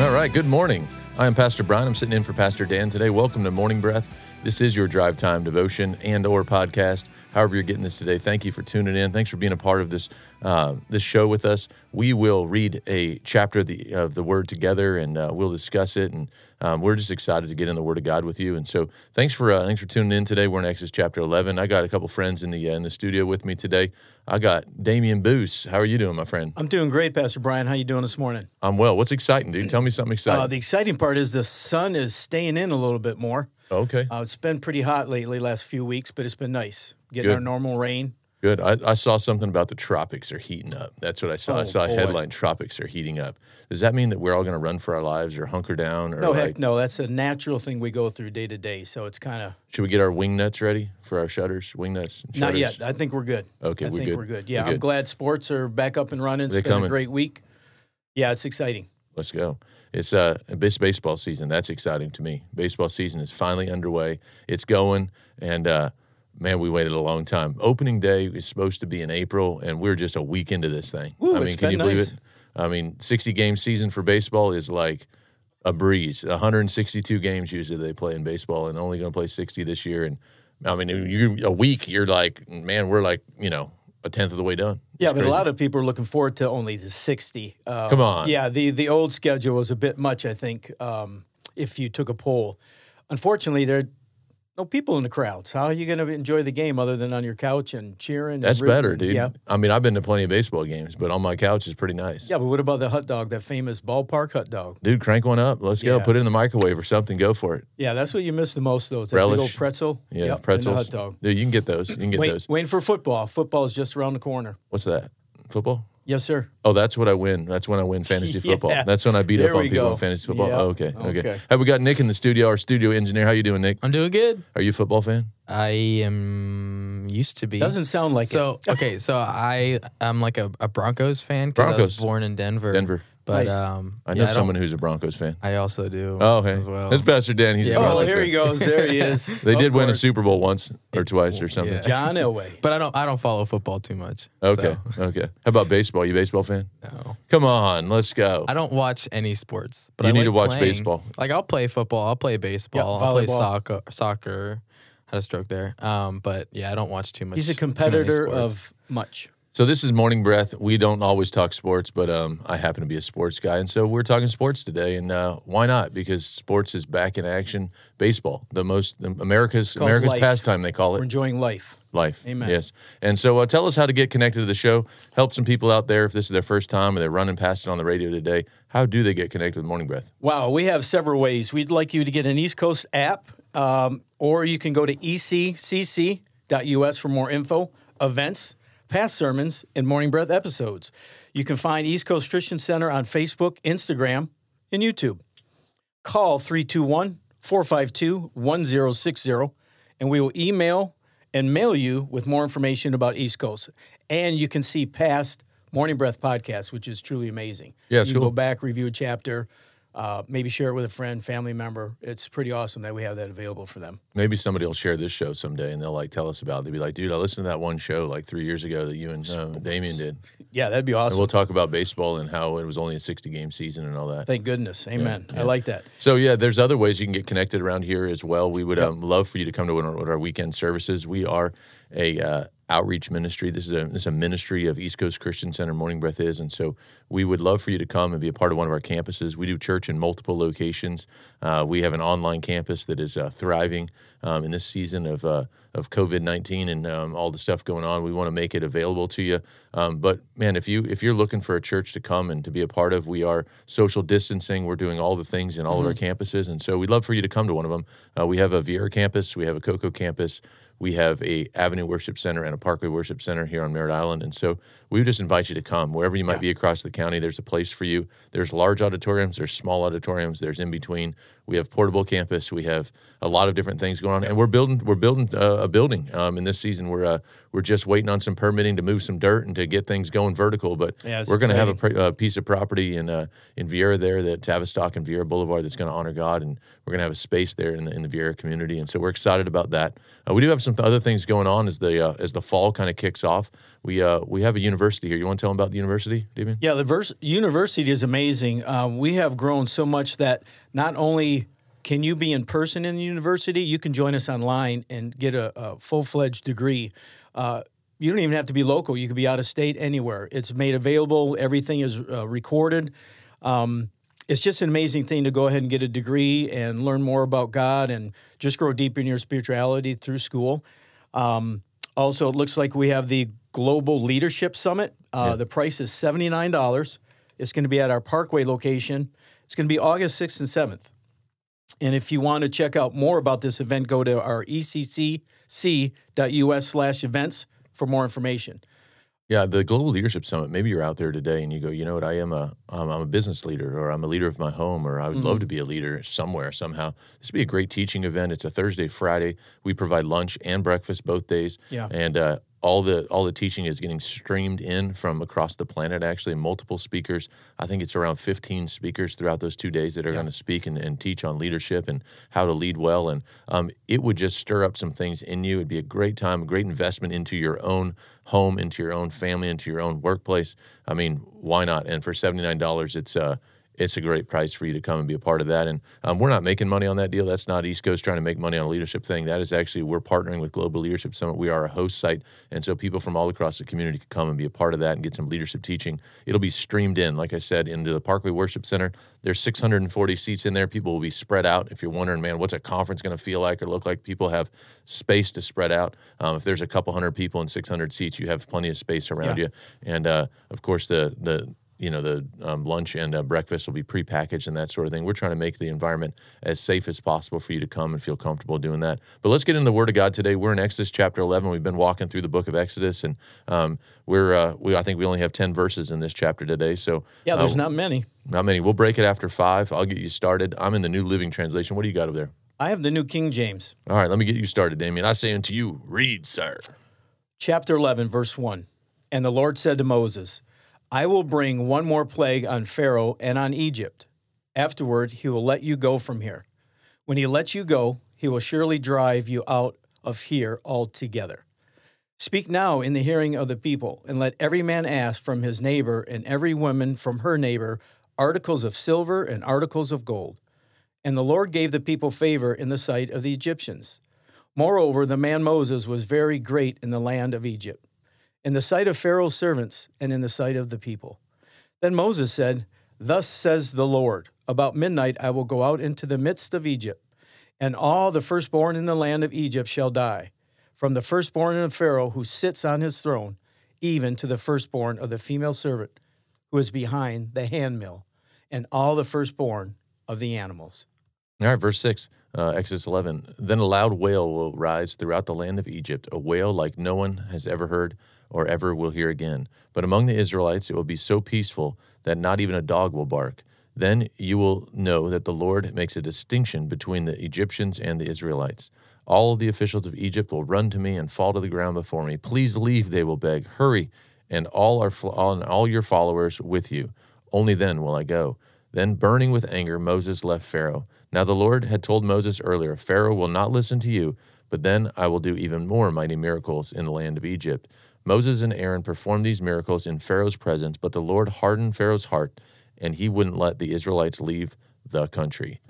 All right, good morning. I am Pastor Brian. I'm sitting in for Pastor Dan today. Welcome to Morning Breath. This is your drive time devotion and or podcast. However you're getting this today, thank you for tuning in. Thanks for being a part of this uh, this show with us. We will read a chapter of the, of the Word together, and uh, we'll discuss it. And um, we're just excited to get in the Word of God with you. And so, thanks for uh, thanks for tuning in today. We're in Exodus chapter 11. I got a couple friends in the uh, in the studio with me today. I got Damian Boos. How are you doing, my friend? I'm doing great, Pastor Brian. How are you doing this morning? I'm well. What's exciting, dude? Tell me something exciting. Uh, the exciting part is the sun is staying in a little bit more. okay. Uh, it's been pretty hot lately, last few weeks, but it's been nice getting Good. our normal rain. Good. I, I saw something about the tropics are heating up. That's what I saw. I Oh, saw a boy. headline: "Tropics are heating up." Does that mean that we're all going to run for our lives, or hunker down, or No, like, heck, no, that's a natural thing we go through day to day. So it's kind of should we get our wing nuts ready for our shutters? Wing nuts. and not yet. I think we're good. Okay, I we're think good. we're good. Yeah, We're I'm glad sports are back up and running. It's They been coming. a great week. Yeah, it's exciting. Let's go. It's uh baseball season. That's exciting to me. Baseball season is finally underway. It's going, and uh, man, we waited a long time. Opening day is supposed to be in April, and we're just a week into this thing. Woo, I mean, can you been believe it? I mean, sixty game season for baseball is like a breeze. One hundred and sixty two games usually they play in baseball, and only going to play sixty this year. And I mean, you a week, you're like, man, we're like, you know, a tenth of the way done. Yeah, but crazy. a lot of people are looking forward to only the 60. Uh, Come on. Yeah, the, the old schedule was a bit much, I think, um, if you took a poll. Unfortunately, there no people in the crowds. How are you going to enjoy the game other than on your couch and cheering? That's rooting? better, dude. Yeah. I mean, I've been to plenty of baseball games, but on my couch is pretty nice. Yeah, but what about the hot dog, that famous ballpark hot dog? Dude, crank one up. Let's go. Put it in the microwave or something. Go for it. Yeah, that's what you miss the most, though. Is that big Relish. old pretzel. Yeah, Yep, and the pretzels. hot dog. Dude, you can get those. You can get Wait, those. waiting for football. Football is just around the corner. What's that? Football? Yes, sir. Oh, that's what I win. That's when I win fantasy Yeah. football. That's when I beat There up on people go. in fantasy football. Yeah. Oh, okay, okay. Okay. Hey, we got Nick in the studio, our studio engineer. How you doing, Nick? I'm doing good. Are you a football fan? I am used to be. Doesn't sound like so it. okay. So I I'm like a, a Broncos fan because I Broncos. was born in Denver. Denver. But Nice. um, I yeah, know don't- someone who's a Broncos fan. I also do. Oh, hey. as well. That's Pastor Dan. He's a Yeah, Oh, Broncos here fan. he goes. There he is. They Of did win a course. Super Bowl once or twice or something. Yeah. John Elway. But I don't I don't follow football too much. Okay, so, okay. How about baseball? You a baseball fan? no. Come on, let's go. I don't watch any sports. But You I need like to watch playing. baseball. Like I'll play football. I'll play baseball. I'll play volleyball. soccer. Soccer. Had a stroke there. Um, but yeah, I don't watch too much. He's a too many competitor sports. of much. So this is Morning Breath. We don't always talk sports, but um, I happen to be a sports guy, and so we're talking sports today. And uh, why not? Because sports is back in action. Baseball, the most the America's America's life. pastime, they call it. We're enjoying life. life. Amen. Yes. And so uh, tell us how to get connected to the show. Help some people out there if this is their first time or they're running past it on the radio today. How do they get connected with Morning Breath? Wow, we have several ways. We'd like you to get an East Coast app, um, or you can go to eccc.us for more info, events, past sermons, and Morning Breath episodes. You can find East Coast Christian Center on Facebook, Instagram, and YouTube. Call 321 452 1060, and we will email and mail you with more information about East Coast. And you can see past Morning Breath podcasts, which is truly amazing. Yeah, you can cool. go back, review a chapter, uh, maybe share it with a friend, family member. It's pretty awesome that we have that available for them. Maybe somebody will share this show someday and they'll like tell us about it. They'll be like, dude, I listened to that one show like three years ago that you and uh, Damien did. Yeah, that'd be And awesome. we'll talk about baseball and how it was only a 60 game season and all that. Thank goodness. Amen. yeah. I like that. So yeah, there's other ways you can get connected around here as well. We would um, love for you to come to one of our weekend services. We are a uh, outreach ministry. This is a this is a ministry of East Coast Christian Center. Morning Breath is, and so we would love for you to come and be a part of one of our campuses. We do church in multiple locations. Uh, we have an online campus that is uh, thriving um, in this season of uh, of COVID nineteen and um, all the stuff going on. We want to make it available to you. Um, but man, if you if you're looking for a church to come and to be a part of, we are social distancing. We're doing all the things in all of our campuses, and so we'd love for you to come to one of them. Uh, we have a Viera campus, we have a Cocoa campus, we have a Avenue Worship Center and a Parkway Worship Center here on Merritt Island, and so we would just invite you to come wherever you might be across the county. There's a place for you. There's large auditoriums, there's small auditoriums, there's in between. We have portable campus. We have a lot of different things going on, and we're building we're building uh, a building. Um, in this season, we're uh, we're just waiting on some permitting to move some dirt and to get things going vertical. But Yeah, we're going to have a, pr- a piece of property in uh, in Viera there, that Tavistock and Viera Boulevard, that's going to honor God, and we're going to have a space there in the in the Viera community, and so we're excited about that. Uh, we do have some other things going on as the uh, as the fall kind of kicks off. We uh, we have a university here. You want to tell them about the university, Damian? Yeah, the vers- university is amazing. Uh, we have grown so much that not only can you be in person in the university, you can join us online and get a, a full fledged degree. Uh, you don't even have to be local. You could be out of state anywhere. It's made available. Everything is uh, recorded. Um, it's just an amazing thing to go ahead and get a degree and learn more about God and just grow deeper in your spirituality through school. Um, also, it looks like we have the Global Leadership Summit. Uh, The price is $79. It's going to be at our Parkway location. It's going to be August 6th and 7th. And if you want to check out more about this event, go to our eccc.us slash events for more information. Yeah, the Global Leadership Summit. Maybe you're out there today and you go, you know what? I am a um, I'm a business leader, or I'm a leader of my home, or I would love to be a leader somewhere somehow. This would be a great teaching event. It's a Thursday, Friday. We provide lunch and breakfast both days. Yeah. and uh, all the all the teaching is getting streamed in from across the planet. Actually, multiple speakers. I think it's around 15 speakers throughout those two days that are going to speak and, and teach on leadership and how to lead well. And um, it would just stir up some things in you. It'd be a great time, a great investment into your own home, into your own family, into your own workplace. I mean, why not? And for $79, it's uh, it's a great price for you to come and be a part of that. And um, we're not making money on that deal. That's not East Coast trying to make money on a leadership thing. That is actually, we're partnering with Global Leadership Summit. We are a host site. And so people from all across the community can come and be a part of that and get some leadership teaching. It'll be streamed in, like I said, into the Parkway Worship Center. There's 640 seats in there. People will be spread out. If you're wondering, man, what's a conference going to feel like or look like? People have space to spread out. Um, if there's a couple hundred people and 600 seats, you have plenty of space around Yeah. you. And uh, of course, the, the, you know the um, lunch and uh, breakfast will be prepackaged and that sort of thing. We're trying to make the environment as safe as possible for you to come and feel comfortable doing that. But let's get into the Word of God today. We're in Exodus chapter 11. We've been walking through the book of Exodus, and um, we're uh, we I think we only have 10 verses in this chapter today. So Yeah, there's uh, not many. not many. We'll break it after five. I'll get you started. I'm in the New Living Translation. What do you got over there? I have the New King James. All right, let me get you started, Damien. I say unto you, read, sir. Chapter 11, verse 1. And the Lord said to Moses, I will bring one more plague on Pharaoh and on Egypt. Afterward, he will let you go from here. When he lets you go, he will surely drive you out of here altogether. Speak now in the hearing of the people, and let every man ask from his neighbor and every woman from her neighbor articles of silver and articles of gold. And the Lord gave the people favor in the sight of the Egyptians. Moreover, the man Moses was very great in the land of Egypt, in the sight of Pharaoh's servants, and in the sight of the people. Then Moses said, Thus says the Lord, About midnight I will go out into the midst of Egypt, and all the firstborn in the land of Egypt shall die, from the firstborn of Pharaoh who sits on his throne, even to the firstborn of the female servant who is behind the handmill, and all the firstborn of the animals. All right, verse 6, uh, Exodus 11. Then a loud wail will rise throughout the land of Egypt, a wail like no one has ever heard or ever will hear again. But among the Israelites it will be so peaceful that not even a dog will bark. Then you will know that the Lord makes a distinction between the Egyptians and the Israelites. All the officials of Egypt will run to me and fall to the ground before me. Please leave, they will beg. Hurry, and all our and all your followers with you. Only then will I go. Then, burning with anger, Moses left Pharaoh. Now the Lord had told Moses earlier, Pharaoh will not listen to you, but then I will do even more mighty miracles in the land of Egypt. Moses and Aaron performed these miracles in Pharaoh's presence, but the Lord hardened Pharaoh's heart, and he wouldn't let the Israelites leave the country.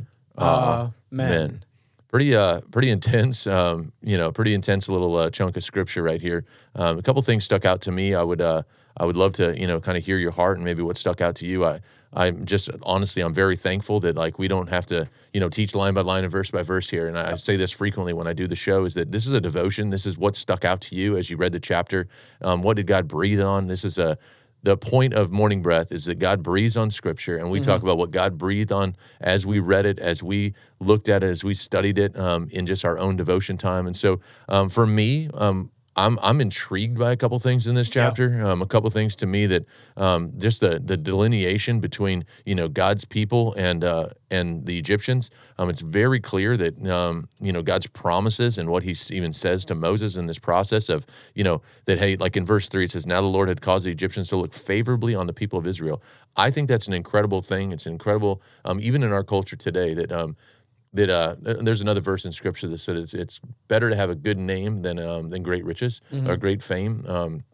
Amen. Amen. Pretty, uh, pretty intense. Um, you know, pretty intense little uh, chunk of scripture right here. Um, a couple things stuck out to me. I would, uh, I would love to, you know, kind of hear your heart and maybe what stuck out to you. I, I'm just honestly, I'm very thankful that like we don't have to, you know, teach line by line and verse by verse here. And I, I say this frequently when I do the show is that this is a devotion. This is what stuck out to you as you read the chapter. Um, what did God breathe on? This is a the point of morning breath is that God breathes on scripture, and we talk about what God breathed on as we read it, as we looked at it, as we studied it um, in just our own devotion time. And so, um, for me, um, I'm I'm intrigued by a couple things in this chapter. Um, a couple things to me that um, just the the delineation between you know God's people and uh, and the Egyptians. Um, it's very clear that um, you know God's promises and what He even says to Moses in this process of you know that hey, like in verse three, it says, "Now the Lord had caused the Egyptians to look favorably on the people of Israel." I think that's an incredible thing. It's incredible, um, even in our culture today, that um, that uh, there's another verse in scripture that said it's, it's better to have a good name than um, than great riches or great fame. Um,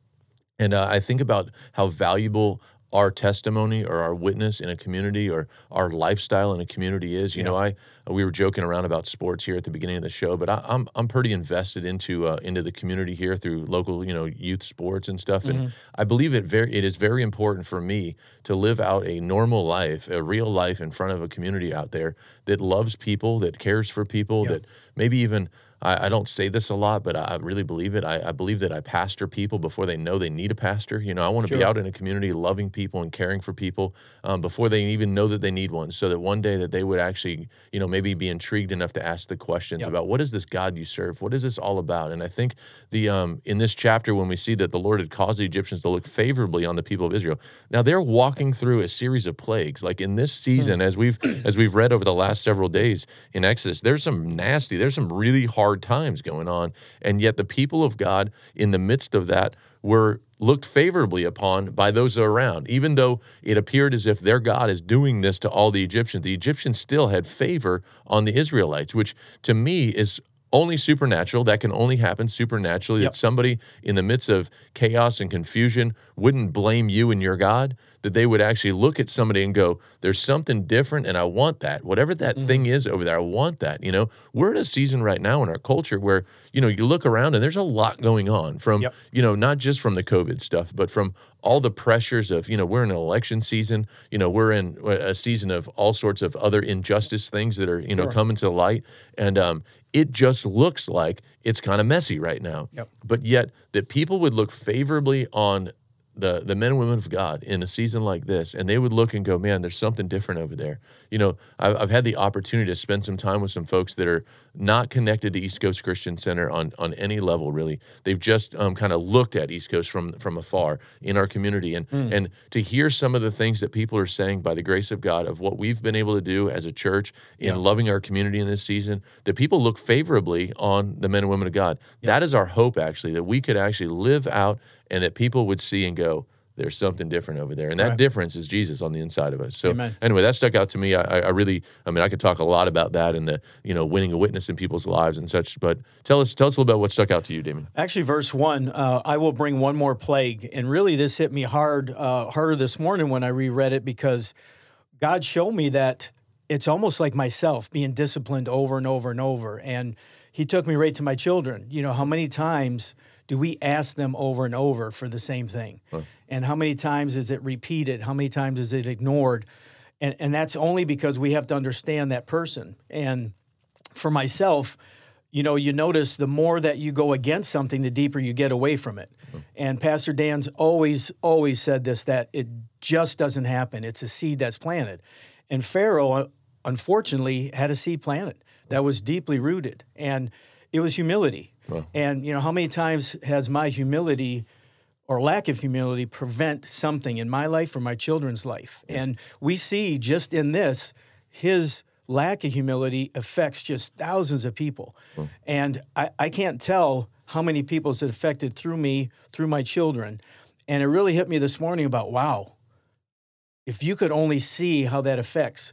And uh, I think about how valuable our testimony or our witness in a community or our lifestyle in a community is. You know, I we were joking around about sports here at the beginning of the show, but I, I'm I'm pretty invested into uh, into the community here through local you know youth sports and stuff, and I believe it very it is very important for me to live out a normal life, a real life in front of a community out there that loves people, that cares for people, that maybe even I, I don't say this a lot, but I really believe it. I, I believe that I pastor people before they know they need a pastor. You know, I want to be out in a community loving people and caring for people um, before they even know that they need one, so that one day that they would actually, you know, maybe be intrigued enough to ask the questions Yep. about what is this God you serve? What is this all about? And I think the um, in this chapter when we see that the Lord had caused the Egyptians to look favorably on the people of Israel. Now they're walking through a series of plagues. Like in this season, as we've as we've read over the last several days in Exodus, there's some nasty, there's some really hard times going on, and yet the people of God in the midst of that were looked favorably upon by those around. Even though it appeared as if their God is doing this to all the Egyptians, the Egyptians still had favor on the Israelites, which to me is only supernatural. That can only happen supernaturally. Yep. That somebody in the midst of chaos and confusion wouldn't blame you and your God, that they would actually look at somebody and go, There's something different, and I want that. Whatever that Mm-hmm. thing is over there, I want that. You know, we're in a season right now in our culture where, you know, you look around and there's a lot going on from, Yep. you know, not just from the COVID stuff, but from all the pressures of, you know, we're in an election season, you know, we're in a season of all sorts of other injustice things that are, you know, Sure. coming to light. And um, it just looks like it's kind of messy right now. Yep. But yet that people would look favorably on the the men and women of God in a season like this, and they would look and go, "Man, there's something different over there." You know, I've, I've had the opportunity to spend some time with some folks that are not connected to East Coast Christian Center on on any level. Really, they've just um, kind of looked at East Coast from from afar in our community, and and to hear some of the things that people are saying by the grace of God of what we've been able to do as a church in Yeah. loving our community in this season, that people look favorably on the men and women of God. That is our hope, actually, that we could actually live out and that people would see and go, there's something different over there. And that Right. difference is Jesus on the inside of us. So Amen. anyway, that stuck out to me. I, I really, I mean, I could talk a lot about that and the, you know, winning a witness in people's lives and such. But tell us, tell us a little about what stuck out to you, Damon. Actually, verse one, uh, I will bring one more plague, and really, this hit me hard, uh, harder this morning when I reread it because God showed me that it's almost like myself being disciplined over and over and over, and He took me right to my children. You know, how many times do we ask them over and over for the same thing, and how many times is it repeated? How many times is it ignored? And and that's only because we have to understand that person and for myself, you know, you notice the more that you go against something, the deeper you get away from it. And Pastor Dan's always, always said this that it just doesn't happen. It's a seed that's planted. And Pharaoh, uh, unfortunately, had a seed planted that was deeply rooted. And it was humility. And, you know, how many times has my humility or lack of humility prevent something in my life or my children's life. And we see just in this, his lack of humility affects just thousands of people. And I, I can't tell how many people it's affected through me, through my children. And it really hit me this morning about wow, if you could only see how that affects,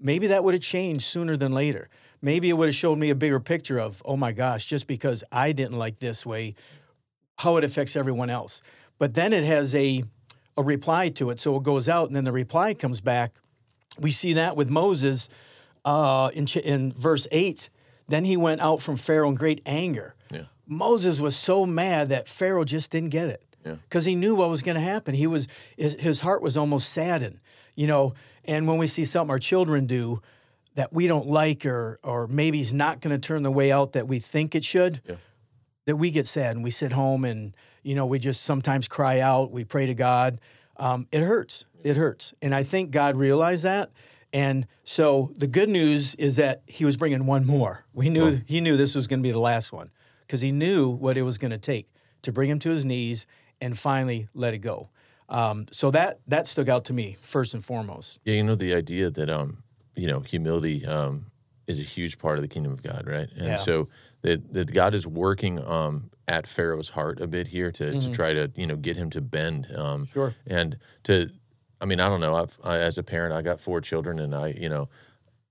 maybe that would have changed sooner than later. Maybe it would have showed me a bigger picture of, oh my gosh, just because I didn't like this way, how it affects everyone else. But then it has a a reply to it. So it goes out and then the reply comes back. We see that with Moses uh, in, ch- in verse 8. Then he went out from Pharaoh in great anger. Yeah. Moses was so mad that Pharaoh just didn't get it Yeah. because he knew what was going to happen. He was his, his heart was almost saddened, you know. And when we see something our children do that we don't like, or or maybe it's not going to turn the way out that we think it should, Yeah. that we get sad and we sit home and you know we just sometimes cry out. We pray to God. Um, it hurts. It hurts, and I think God realized that. And so the good news is that He was bringing one more. We knew He knew this was going to be the last one because He knew what it was going to take to bring him to his knees and finally let it go. Um, so that that stuck out to me first and foremost. Yeah, you know the idea that um, you know, humility um is a huge part of the kingdom of God, right? And Yeah. so that that God is working um at Pharaoh's heart a bit here to to try to you know get him to bend. Um, Mm-hmm. Sure. And to, I mean, I don't know. I've I, as a parent, I got four children, and I you know.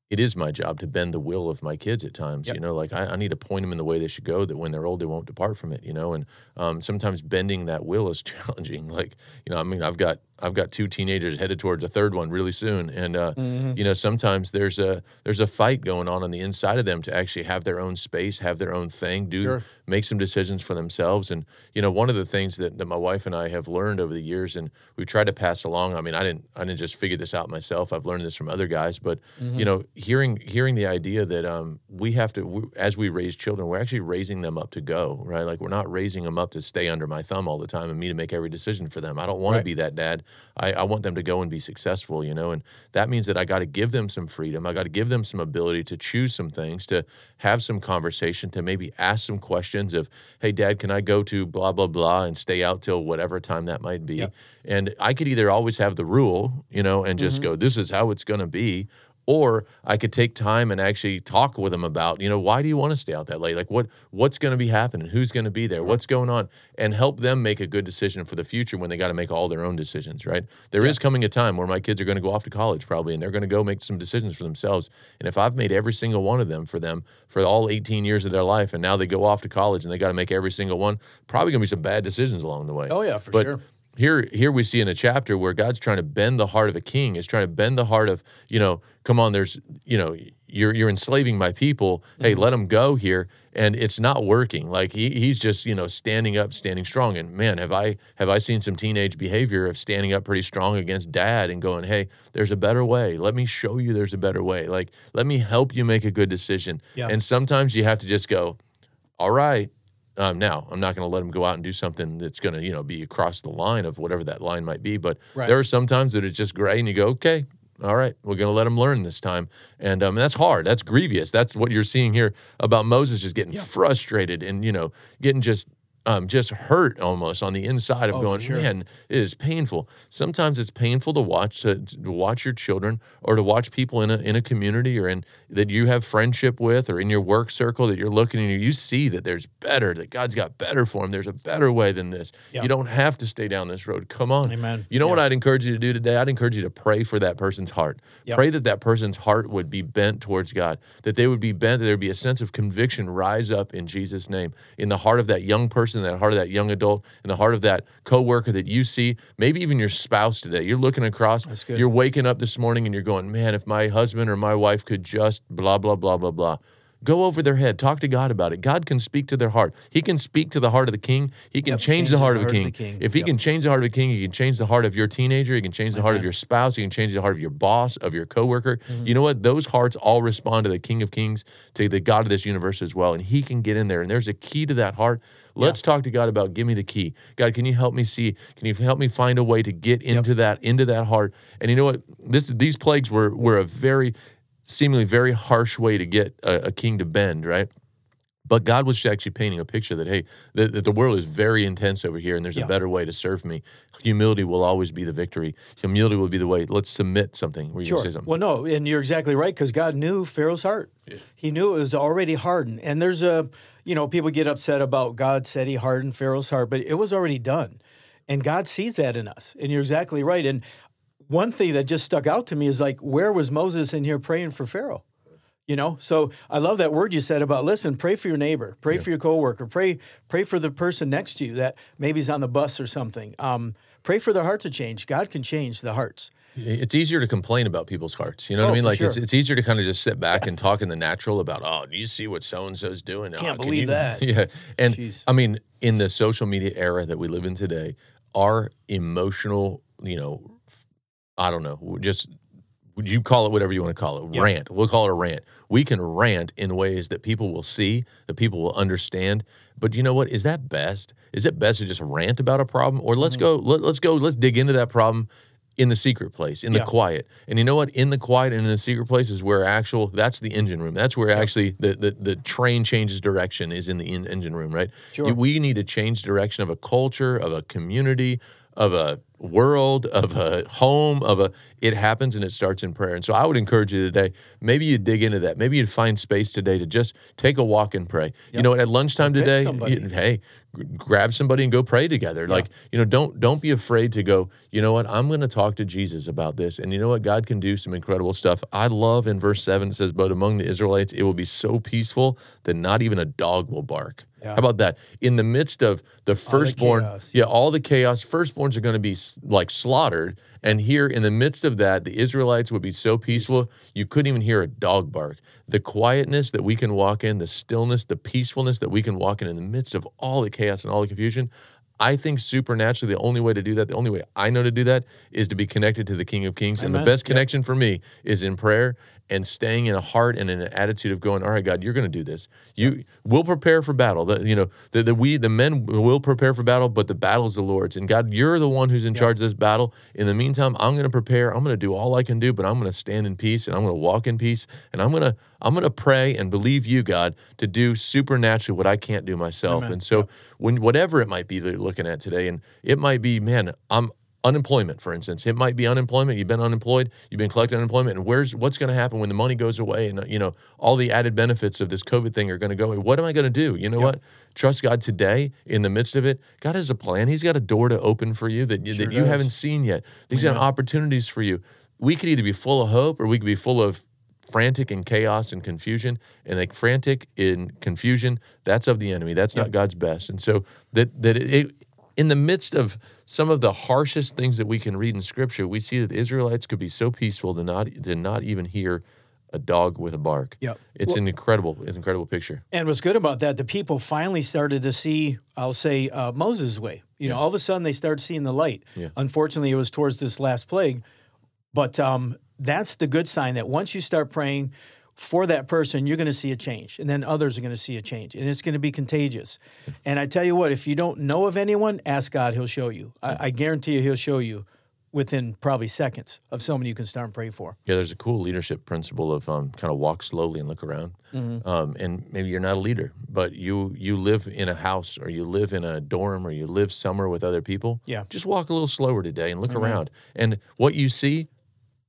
it is my job to bend the will of my kids at times. Yep. You know, like I, I need to point them in the way they should go. That when they're old, they won't depart from it. You know, and um, sometimes bending that will is challenging. Like you know, I mean, I've got I've got two teenagers headed towards a third one really soon, and uh, Mm-hmm. you know, sometimes there's a there's a fight going on on the inside of them to actually have their own space, have their own thing, do Sure. make some decisions for themselves. And you know, one of the things that, that my wife and I have learned over the years, and we've tried to pass along. I mean, I didn't I didn't just figure this out myself. I've learned this from other guys, but Mm-hmm. you know, hearing hearing the idea that um, we have to, we, as we raise children, we're actually raising them up to go, right? Like we're not raising them up to stay under my thumb all the time and me to make every decision for them. I don't want Right. to be that dad. I, I want them to go and be successful, you know, and that means that I got to give them some freedom. I got to give them some ability to choose some things, to have some conversation, to maybe ask some questions of, hey, dad, can I go to blah, blah, blah and stay out till whatever time that might be? Yep. And I could either always have the rule, you know, and just mm-hmm. go, this is how it's going to be. Or I could take time and actually talk with them about, you know, why do you want to stay out that late? Like, what what's going to be happening? Who's going to be there? What's going on? And help them make a good decision for the future when they got to make all their own decisions, right? There is coming a time where my kids are going to go off to college probably, and they're going to go make some decisions for themselves. And if I've made every single one of them for them for all 18 years of their life, and now they go off to college and they got to make every single one, probably going to be some bad decisions along the way. Oh, yeah, for But sure. Here here we see in a chapter where God's trying to bend the heart of a king, is trying to bend the heart of, you know, come on, there's, you know, you're you're enslaving my people. Hey, Mm-hmm. let them go here. And it's not working. Like he, he's just, you know, standing up, standing strong. And man, have I have I seen some teenage behavior of standing up pretty strong against dad and going, Hey, there's a better way. Let me show you there's a better way. Like, let me help you make a good decision. Yeah. And sometimes you have to just go, All right, um, now, I'm not going to let them go out and do something that's going to, you know, be across the line of whatever that line might be. But Right. there are some times that it's just gray, and you go, okay, all right, we're going to let them learn this time, and um, that's hard. That's grievous. That's what you're seeing here about Moses just getting frustrated and you know getting just. Um, just hurt almost on the inside of Oh, going, sure. man, it is painful. Sometimes it's painful to watch to, to watch your children or to watch people in a in a community or in that you have friendship with or in your work circle that you're looking and you see that there's better that God's got better for them. There's a better way than this. Yeah. You don't have to stay down this road. Come on, Amen. You know what I'd encourage you to do today? I'd encourage you to pray for that person's heart. Yep. Pray that that person's heart would be bent towards God. That they would be bent. That there would be a sense of conviction rise up in Jesus' name in the heart of that young person, that heart of that young adult, in the heart of that coworker that you see, maybe even your spouse today. You're looking across. You're waking up this morning and you're going, man, if my husband or my wife could just blah blah blah blah blah. Go over their head. Talk to God about it. God can speak to their heart. He can speak to the heart of the king. He can Yep, change changes the heart of a king. king. If he can change the heart of a king, he can change the heart of your teenager. He can change the heart of your spouse. He can change the heart of your boss, of your coworker. Mm-hmm. You know what? Those hearts all respond to the King of Kings, to the God of this universe as well. And he can get in there. And there's a key to that heart. Let's talk to God about give me the key. God, can you help me see? Can you help me find a way to get into that, into that heart? And you know what? This these plagues were were a very seemingly very harsh way to get a, a king to bend, right? But God was actually painting a picture that hey, that, that the world is very intense over here, and there's Yeah. a better way to serve me. Humility will always be the victory. Humility will be the way. Let's submit something. Were you Sure. say something? Well, no, and you're exactly right because God knew Pharaoh's heart. He knew it was already hardened. And there's a, you know, people get upset about God said he hardened Pharaoh's heart, but it was already done. And God sees that in us. And you're exactly right. And one thing that just stuck out to me is like, where was Moses in here praying for Pharaoh? You know, so I love that word you said about listen, pray for your neighbor, pray for your coworker, pray pray for the person next to you that maybe's on the bus or something. Um, pray for their heart to change. God can change the hearts. It's easier to complain about people's hearts. You know what Oh, I mean? Like it's, sure. it's easier to kind of just sit back and talk in the natural about, oh, do you see what so and so's doing? Can't Oh, believe you-" that. Yeah. And Jeez. I mean, in the social media era that we live in today, our emotional, you know, I don't know, just you call it whatever you want to call it? Yeah. Rant. We'll call it a rant. We can rant in ways that people will see, that people will understand. But you know what? Is that best? Is it best to just rant about a problem, or Mm-hmm. let's go? Let, let's go. Let's dig into that problem in the secret place, in the Yeah. quiet. And you know what? In the quiet and in the secret place is where actual. That's the engine room. That's where actually the, the the train changes direction. Is in the in, engine room, right? Sure. We need to change direction of a culture, of a community, of a world, of a home, of a it happens and it starts in prayer. And so I would encourage you today, maybe you dig into that. Maybe you'd find space today to just take a walk and pray. You know, at lunchtime today, you- hey, grab somebody and go pray together. Like, you know, don't don't be afraid to go, you know what? I'm going to talk to Jesus about this. And you know what? God can do some incredible stuff. I love in verse 7 it says, "But among the Israelites it will be so peaceful that not even a dog will bark." How about that? In the midst of the firstborn, chaos. yeah, all the chaos, firstborns are going to be like slaughtered. And here in the midst of that, the Israelites would be so peaceful, you couldn't even hear a dog bark. The quietness that we can walk in, the stillness, the peacefulness that we can walk in in the midst of all the chaos and all the confusion. I think supernaturally, the only way to do that, the only way I know to do that is to be connected to the King of Kings. And the Amen. best Yep. connection for me is in prayer and staying in a heart and in an attitude of going, all right, God, you're going to do this. You will prepare for battle. The, you know, the, the we, the men will prepare for battle, but the battle is the Lord's. And God, you're the one who's in charge of this battle. In the meantime, I'm going to prepare. I'm going to do all I can do, but I'm going to stand in peace and I'm going to walk in peace and I'm going to I'm going to pray and believe you, God, to do supernaturally what I can't do myself. And so, when whatever it might be that you're looking at today, and it might be, man, I'm unemployment, for instance. It might be unemployment. You've been unemployed. You've been collecting unemployment, and where's what's going to happen when the money goes away, and you know all the added benefits of this COVID thing are going to go away. What am I going to do? You know what? Trust God today in the midst of it. God has a plan. He's got a door to open for you that you, that you haven't seen yet. These are opportunities for you. We could either be full of hope or we could be full of frantic and chaos and confusion and like frantic in confusion that's of the enemy that's not god's best and so that that it, it in the midst of some of the harshest things that we can read in scripture we see that the israelites could be so peaceful to not to not even hear a dog with a bark Yep. it's an incredible it's an incredible picture And what's good about that, the people finally started to see, I'll say, uh, Moses' way. You know, all of a sudden they started seeing the light. Yeah. Unfortunately, it was towards this last plague. But um, that's the good sign that once you start praying for that person, you're going to see a change. And then others are going to see a change. And it's going to be contagious. And I tell you what, if you don't know of anyone, ask God, He'll show you. I, I guarantee you, He'll show you within probably seconds of someone you can start and pray for. Yeah, there's a cool leadership principle of um, kind of walk slowly and look around. Mm-hmm. Um, and maybe you're not a leader, but you you live in a house or you live in a dorm or you live somewhere with other people. Yeah. just walk a little slower today and look around. And what you see,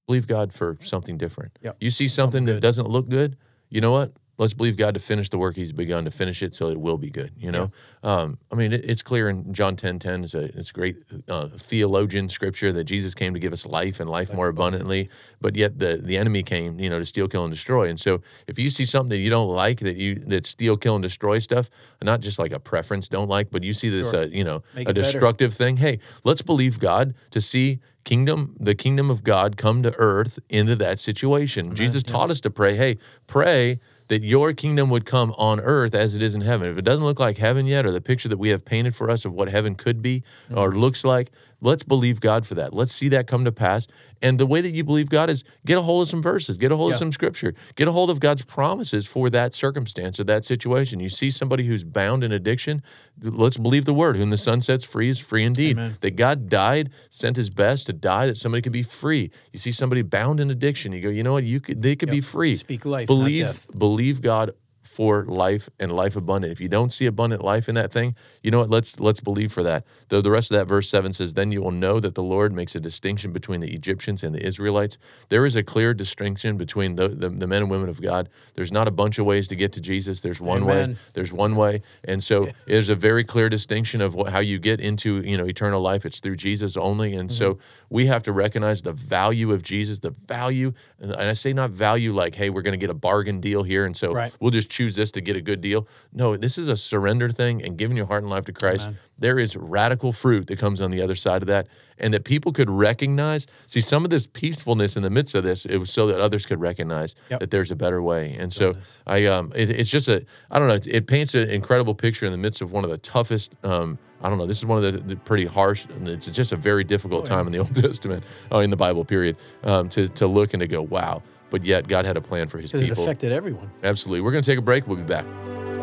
believe God for something different. Yep. You see something, that doesn't look good. You know what? Let's believe God to finish the work He's begun to finish it, so it will be good. You know, um, I mean, it, it's clear in John ten ten. It's a it's great uh, theologian scripture that Jesus came to give us life and life more abundantly. But yet the the enemy came, you know, to steal, kill, and destroy. And so if you see something that you don't like, that you that steal, kill, and destroy stuff, not just like a preference don't like, but you see this, uh, you know, Make a it better. destructive thing. Hey, let's believe God to see kingdom the kingdom of god come to earth into that situation. Jesus taught us to pray hey pray that your kingdom would come on earth as it is in heaven. If it doesn't look like heaven yet or the picture that we have painted for us of what heaven could be or mm-hmm. looks like let's believe god for that. Let's see that come to pass and the way that you believe god is get a hold of some verses get a hold of some scripture get a hold of god's promises for that circumstance or that situation. You see somebody who's bound in addiction let's believe the word. Whom the Son sets free is free indeed. That God died, sent his best to die that somebody could be free. You see somebody bound in addiction, you go, you know what, you could they could be free. Speak life, Believe believe God for life and life abundant. If you don't see abundant life in that thing, you know what? Let's let's believe for that. The, the rest of that verse seven says, "Then you will know that the Lord makes a distinction between the Egyptians and the Israelites. There is a clear distinction between the, the, the men and women of God. There's not a bunch of ways to get to Jesus. There's one way. There's one way, and so there's a very clear distinction of what, how you get into you know eternal life. It's through Jesus only, and so Mm-hmm. We have to recognize the value of Jesus. The value, and I say not value like, hey, we're going to get a bargain deal here, and so Right. we'll just choose this to get a good deal. No, this is a surrender thing and giving your heart and life to Christ. There is radical fruit that comes on the other side of that, and that people could recognize. See, some of this peacefulness in the midst of this, it was so that others could recognize Yep. that there's a better way. And so I, um, it, it's just a, I don't know, it, it paints an incredible picture in the midst of one of the toughest. Um, I don't know. This is one of the, the pretty harsh. It's just a very difficult time in the Old Testament, oh, in the Bible, period, um, to to look and to go, wow. But yet, God had a plan for His Because it people. affected everyone. Absolutely. We're going to take a break. We'll be back.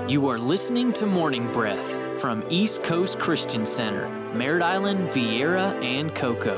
You are listening to Morning Breath from East Coast Christian Center, Merritt Island, Viera, and Cocoa.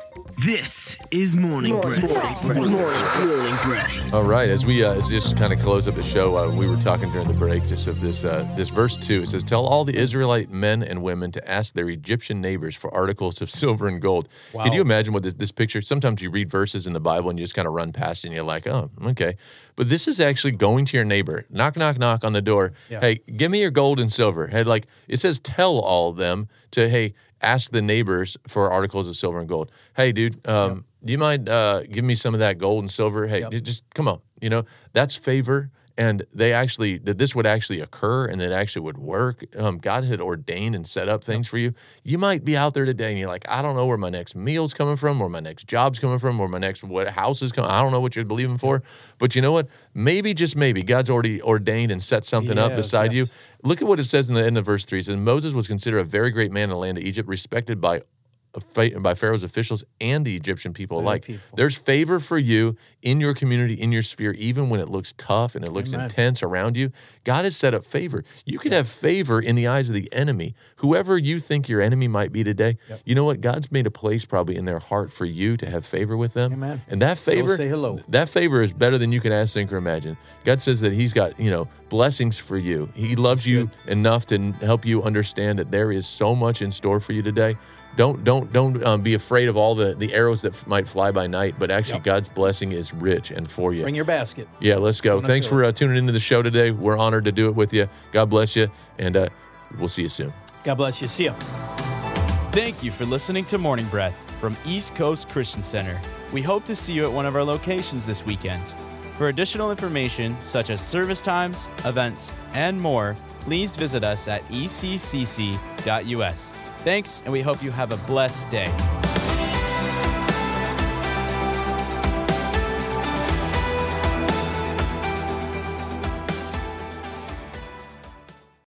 This is Morning Breath. Morning Breath. All right, as we uh, as we just kind of close up the show, uh, we were talking during the break just of this uh, this verse two. It says, "Tell all the Israelite men and women to ask their Egyptian neighbors for articles of silver and gold." Can you imagine what this, this picture? Sometimes you read verses in the Bible and you just kind of run past it and you're like, "Oh, okay," but this is actually going to your neighbor, knock, knock, knock on the door. Hey, give me your gold and silver. Hey, like it says, tell all them to hey ask the neighbors for articles of silver and gold. Hey, dude, um, do you mind uh, giving me some of that gold and silver? Hey, you just come on. You know, that's favor. And they actually, that this would actually occur and that actually would work. Um, God had ordained and set up things for you. You might be out there today and you're like, I don't know where my next meal's coming from, where my next job's coming from, where my next what house is coming. I don't know what you're believing for. But you know what? Maybe, just maybe, God's already ordained and set something up Yes, beside you. Look at what it says in the end of verse three. It says Moses was considered a very great man in the land of Egypt, respected by by Pharaoh's officials and the Egyptian people alike. people. There's favor for you in your community, in your sphere, even when it looks tough and it looks Amen. intense around you. God has set up favor. You could have favor in the eyes of the enemy, whoever you think your enemy might be today. You know what? God's made a place probably in their heart for you to have favor with them. Amen. And that favor, say hello. that favor is better than you can ask, think, or imagine. God says that He's got, you know, blessings for you. He loves you enough to help you understand that there is so much in store for you today. Don't don't don't um, be afraid of all the the arrows that f- might fly by night, but actually Yep. God's blessing is rich and for you. Bring your basket. yeah, let's go. gonna Thanks for uh, tuning into the show today. We're honored to do it with you. God bless you, and uh, we'll see you soon. God bless you. See you Thank you for listening to Morning Breath from East Coast Christian Center. We hope to see you at one of our locations this weekend. For additional information, such as service times, events, and more, please visit us at eccc.us. Thanks, and we hope you have a blessed day.